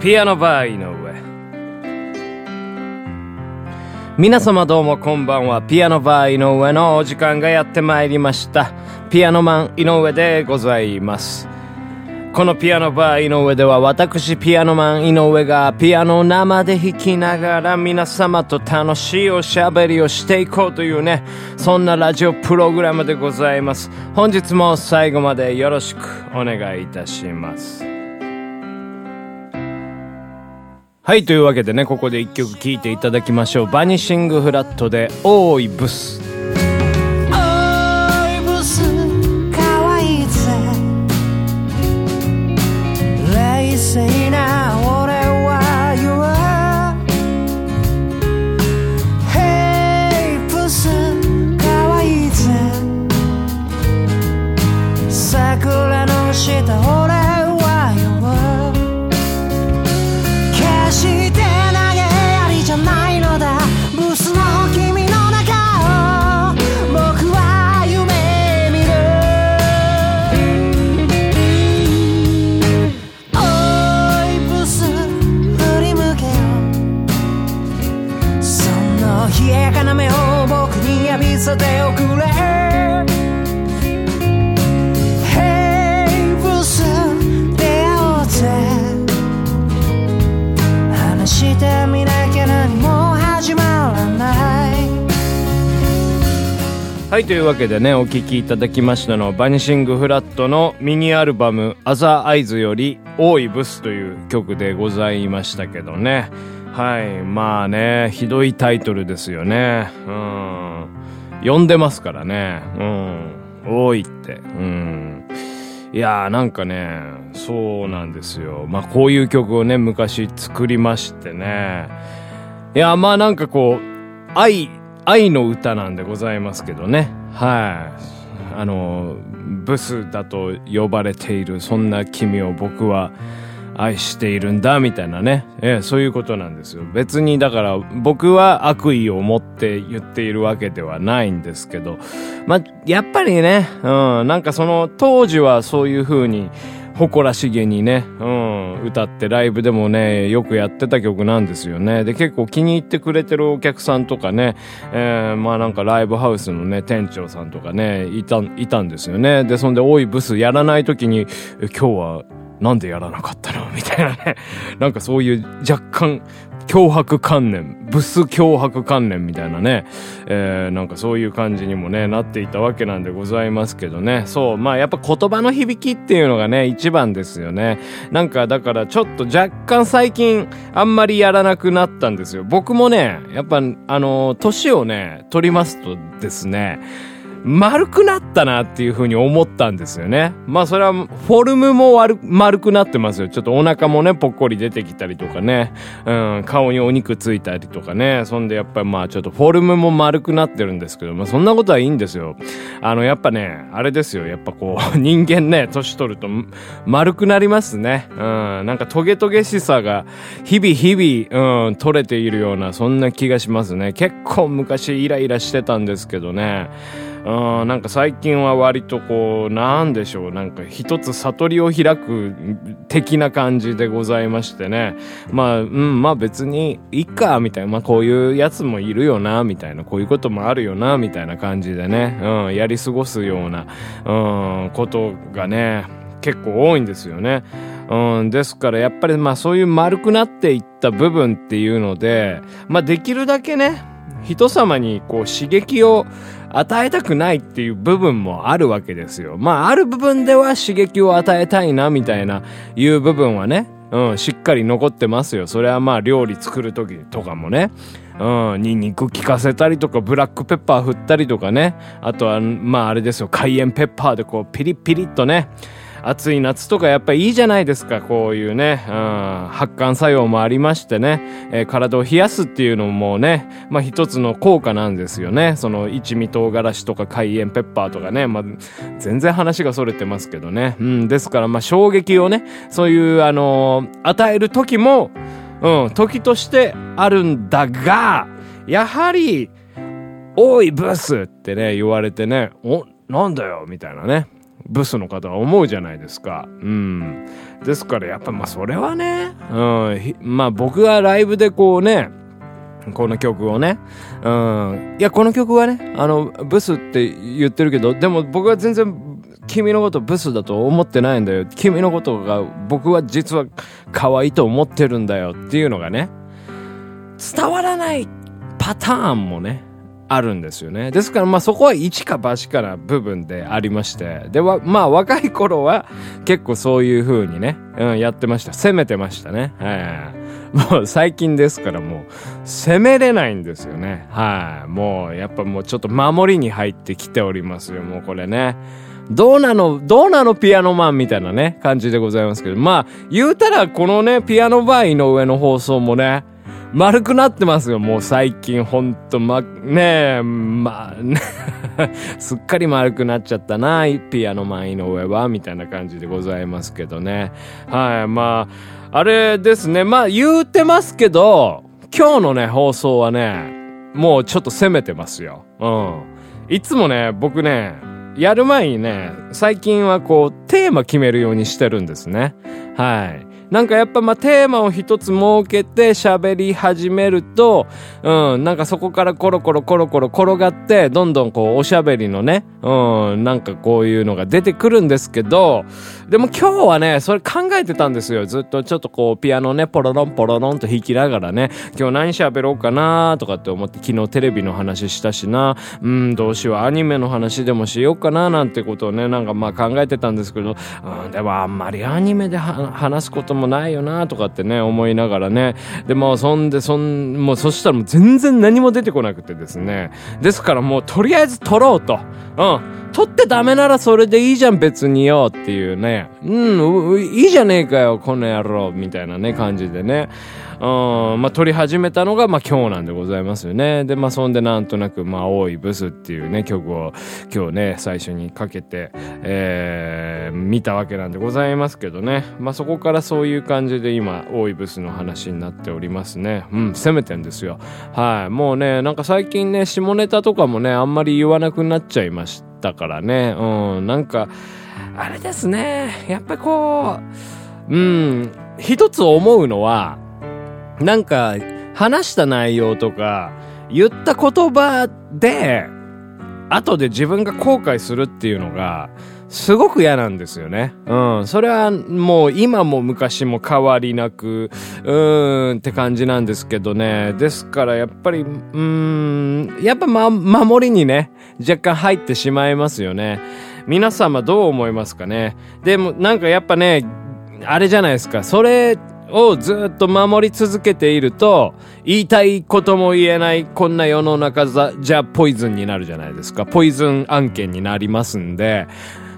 ピアノバー井上。皆様どうもこんばんは。ピアノバー井上のお時間がやってまいりました。ピアノマン井上でございます。このピアノバー井上では私ピアノマン井上がピアノを生で弾きながら皆様と楽しいおしゃべりをしていこうというねそんなラジオプログラムでございます。本日も最後までよろしくお願いいたします。はいというわけでねここで一曲聴いていただきましょう。バニシングフラットで「おーいブス」はい、というわけでね、お聴きいただきましたのは、バニシングフラットのミニアルバム、アザーアイズより、多いブスという曲でございましたけどね。はい、まあね、ひどいタイトルですよね。うん。呼んでますからね。うん。多いって。うん。いやーなんかね、そうなんですよ。まあこういう曲をね、昔作りましてね。いや、まあなんかこう、愛、愛の歌なんでございますけどね。はい。あの、ブスだと呼ばれている、そんな君を僕は愛しているんだ、みたいなね。ええ、そういうことなんですよ。別に、だから、僕は悪意を持って言っているわけではないんですけど、まあ、やっぱりね、うん、なんかその、当時はそういう風に、誇らしげにね、うん、歌ってライブでもね、よくやってた曲なんですよね。で、結構気に入ってくれてるお客さんとかね、えー、まあなんかライブハウスのね、店長さんとかね、いた、いたんですよね。で、そんで、おいブスやらない時に、今日はなんでやらなかったの？みたいなね。なんかそういう若干、脅迫観念、ブス脅迫観念みたいなね、えー、なんかそういう感じにもね、なっていたわけなんでございますけどね。そう、まあやっぱ言葉の響きっていうのがね、一番ですよね。なんかだからちょっと若干最近あんまりやらなくなったんですよ。僕もね、やっぱあの、年をね、取りますとですね、丸くなったなっていう風に思ったんですよね。まあそれはフォルムも悪丸くなってますよ。ちょっとお腹もね、ぽっこり出てきたりとかね。うん、顔にお肉ついたりとかね。そんでやっぱりまあちょっとフォルムも丸くなってるんですけど、まあそんなことはいいんですよ。あのやっぱね、あれですよ。やっぱこう、人間ね、年取ると丸くなりますね。うん、なんかトゲトゲしさが日々日々、うん、取れているような、そんな気がしますね。結構昔イライラしてたんですけどね。うん、なんか最近は割とこう、なんでしょう、なんか一つ悟りを開く的な感じでございましてね。まあ、うん、まあ別にいいか、みたいな。まあこういうやつもいるよな、みたいな。こういうこともあるよな、みたいな感じでね。うん、やり過ごすような、うん、ことがね、結構多いんですよね。うん、ですからやっぱりまあそういう丸くなっていった部分っていうので、まあできるだけね、人様にこう刺激を与えたくないっていう部分もあるわけですよ。まあある部分では刺激を与えたいなみたいないう部分はね、うん、しっかり残ってますよ。それはまあ料理作る時とかもね。うん、ニンニク効かせたりとか、ブラックペッパー振ったりとかね。あとは、まああれですよ、カイエンペッパーでこう、ピリピリッとね。暑い夏とかやっぱいいじゃないですか、こういうね、うん、発汗作用もありましてね、えー体を冷やすっていうのもね、まあ一つの効果なんですよね。その一味唐辛子とか海塩ペッパーとかね、まあ全然話が逸れてますけどね。うん、ですからまあ衝撃をね、そういうあのー与える時も、うん、時としてあるんだが、やはり、おいブスってね、言われてね、お、なんだよ、みたいなね。ブスの方は思うじゃないですか。うん。ですからやっぱまあそれはね、うん、まあ僕がライブでこうね、この曲をね。うん。いや、この曲はね、あの、ブスって言ってるけど、でも僕は全然、君のことブスだと思ってないんだよ。君のことが僕は実は可愛いと思ってるんだよっていうのがね、伝わらないパターンもね、あるんですよね。ですからまあそこは一か八かな部分でありまして。では、まあ若い頃は結構そういう風にね、うん、やってました。攻めてましたね。はい。もう最近ですからもう攻めれないんですよね。はい。もうやっぱもうちょっと守りに入ってきておりますよ。もうこれね。どうなの、どうなのピアノマンみたいなね、感じでございますけど。まあ、言うたらこのね、ピアノバー井上の放送もね、丸くなってますよ、もう最近、ほんと、ま、ねえ、ま、すっかり丸くなっちゃったな、ピアノマン井上は、みたいな感じでございますけどね。はい、まあ、あれですね、まあ言うてますけど、今日のね、放送はね、もうちょっと攻めてますよ。うん。いつもね、僕ね、やる前にね、最近はこう、テーマ決めるようにしてるんですね。はい。なんかやっぱまあテーマを一つ設けて喋り始めると、うん、なんかそこからコロコロコロコロ転がって、どんどんこうおしゃべりのね、うん、なんかこういうのが出てくるんですけど、でも今日はね、それ考えてたんですよ。ずっとちょっとこうピアノね、ポロロンポロロンと弾きながらね、今日何喋ろうかなとかって思って、昨日テレビの話したしな、うん、どうしよう、アニメの話でもしようかななんてことをね、なんかまあ考えてたんですけど、うん、でもあんまりアニメで話すことももないよなとかってね、思いながらね。で、もそんで、そん、もうそしたらもう全然何も出てこなくてですね。ですからもうとりあえず撮ろうと。うん。撮ってダメならそれでいいじゃん別によっていうね。うん、いいじゃねえかよ、この野郎、みたいなね、感じでね。うん、まあ撮り始めたのが、まあ今日なんでございますよね。で、まあそんでなんとなく、まあ、多いブスっていうね、曲を今日ね、最初にかけて、えー、見たわけなんでございますけどね。まあそこからそういう感じで今、多いブスの話になっておりますね。うん、攻めてんですよ。はい。もうね、なんか最近ね、下ネタとかもね、あんまり言わなくなっちゃいましてたからね。うん、なんか、あれですね。やっぱこう、うん、一つ思うのは、なんか、話した内容とか、言った言葉で、後で自分が後悔するっていうのが、すごく嫌なんですよね。うん。それはもう今も昔も変わりなく、うーんって感じなんですけどね。ですからやっぱり、うーん、やっぱま、守りにね、若干入ってしまいますよね。皆様どう思いますかね。でもなんかやっぱね、あれじゃないですか。それをずっと守り続けていると、言いたいことも言えない、こんな世の中じゃポイズンになるじゃないですか。ポイズン案件になりますんで、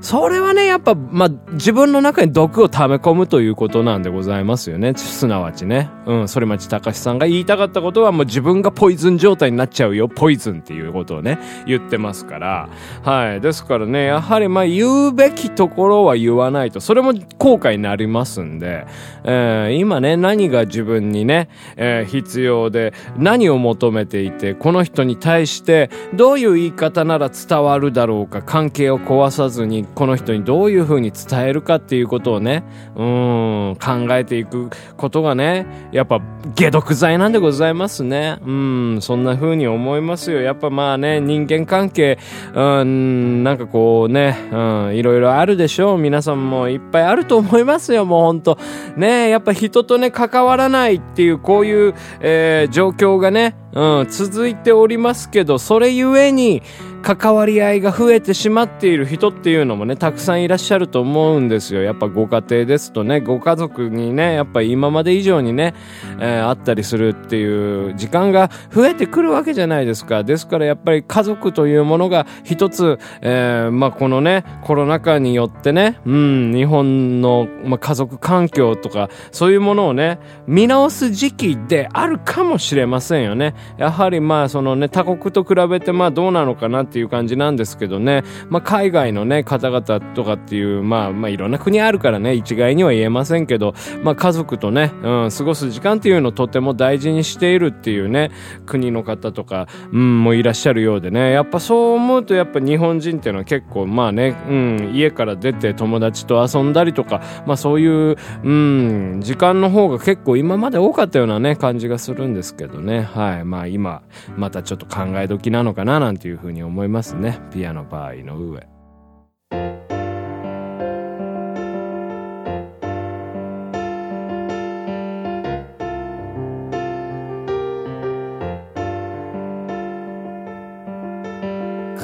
それはね、やっぱ、まあ、自分の中に毒を溜め込むということなんでございますよね。すなわちね。うん、反町隆史さんが言いたかったことは、もう自分がポイズン状態になっちゃうよ、ポイズンっていうことをね、言ってますから。はい。ですからね、やはりまあ、言うべきところは言わないと、それも後悔になりますんで、えー今ね、何が自分にね、えー必要で、何を求めていて、この人に対して、どういう言い方なら伝わるだろうか、関係を壊さずに、この人にどういう風に伝えるかっていうことをね、うん、考えていくことがね、やっぱ、解毒剤なんでございますね。うん、そんな風に思いますよ。やっぱまあね、人間関係、うん、なんかこうね、うん、いろいろあるでしょう。皆さんもいっぱいあると思いますよ、もうほんと。ねやっぱ人とね、関わらないっていう、こういう、えー状況がね、うん、続いておりますけど、それゆえに、関わり合いが増えてしまっている人っていうのもね、たくさんいらっしゃると思うんですよ。やっぱご家庭ですとね、ご家族にね、やっぱ今まで以上にね、えーあったりするっていう時間が増えてくるわけじゃないですか。ですからやっぱり家族というものが一つ、えーまあこのね、コロナ禍によってね、うん、日本の、まあ、家族環境とか、そういうものをね、見直す時期であるかもしれませんよね。やはりまあそのね、他国と比べてまあどうなのかなっていう感じなんですけどね。まあ、海外のね、方々とかっていう、まあ、まあ、いろんな国あるからね、一概には言えませんけど、まあ、家族とね、うん、過ごす時間っていうのをとても大事にしているっていうね、国の方とか、うん、もいらっしゃるようでね、やっぱそう思うとやっぱ日本人っていうのは結構、まあね、うん、家から出て友達と遊んだりとか、まあそういう、うん、時間の方が結構今まで多かったようなね、感じがするんですけどね。はい。まあ今、またちょっと考え時なのかななんていうふうに思いますね。ピアノ場合の上。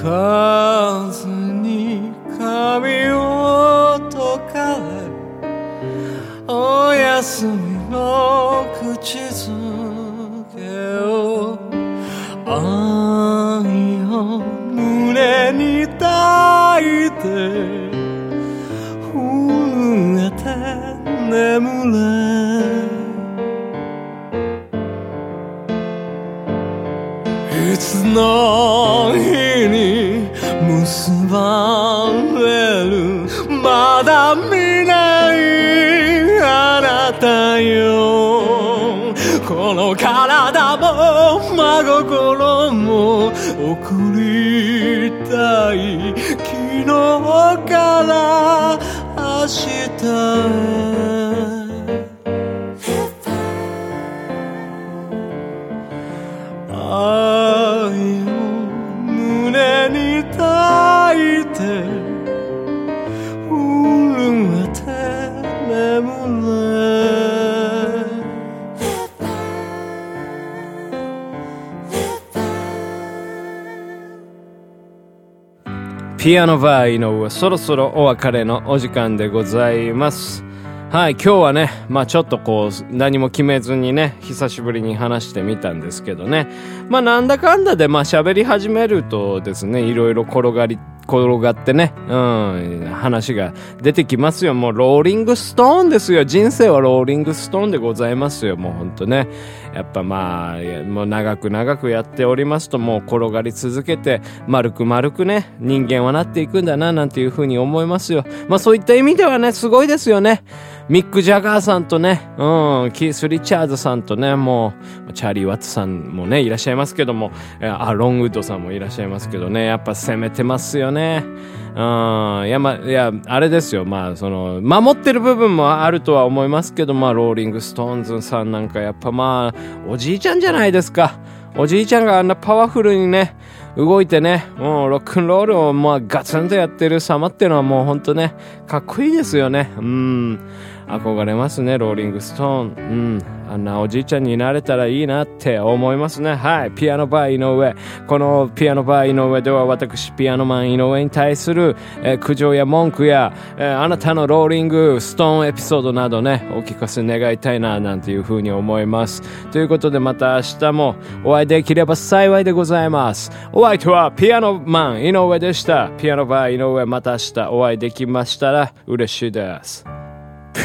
風に髪を解かれおやすみの口づつの日に結ばれる。まだ見ないあなたよ。この体も真心も送りたい。昨日から明日へ。ピアノバー井上、そろそろお別れのお時間でございます。はい、今日はね、まあちょっとこう、何も決めずにね、久しぶりに話してみたんですけどね。まあなんだかんだで、まあ喋り始めるとですね、いろいろ転がり、転がってね、うん、話が出てきますよ。もうローリングストーンですよ。人生はローリングストーンでございますよ。もうほんとね。やっぱまあ、もう長く長くやっておりますと、もう転がり続けて、丸く丸くね、人間はなっていくんだな、なんていうふうに思いますよ。まあそういった意味ではね、すごいですよね。ミック・ジャガーさんとね、うん、キース・リチャーズさんとね、もう、チャーリー・ワッツさんもね、いらっしゃいますけども、えあ、ロンウッドさんもいらっしゃいますけどね、やっぱ攻めてますよね。うん、いや、ま、いや、あれですよ、まあ、その、守ってる部分もあるとは思いますけど、まあ、ローリング・ストーンズさんなんか、やっぱまあ、おじいちゃんじゃないですか。おじいちゃんがあんなパワフルにね、動いてね、もうロックンロールをまあガツンとやってる様っていうのはもうほんとね、かっこいいですよね。うん。憧れますね、ローリングストーン。うん。あんなおじいちゃんになれたらいいなって思いますね。はい。ピアノバー井上。このピアノバー井上では私、ピアノマン井上に対する、えー苦情や文句や、えーあなたのローリングストーンエピソードなどね、お聞かせ願いたいな、なんていうふうに思います。ということでまた明日もお会いできれば幸いでございます。お相手はピアノマン井上でした。ピアノバー井上また明日お会いできましたら嬉しいです。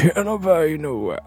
ピアノバー井上。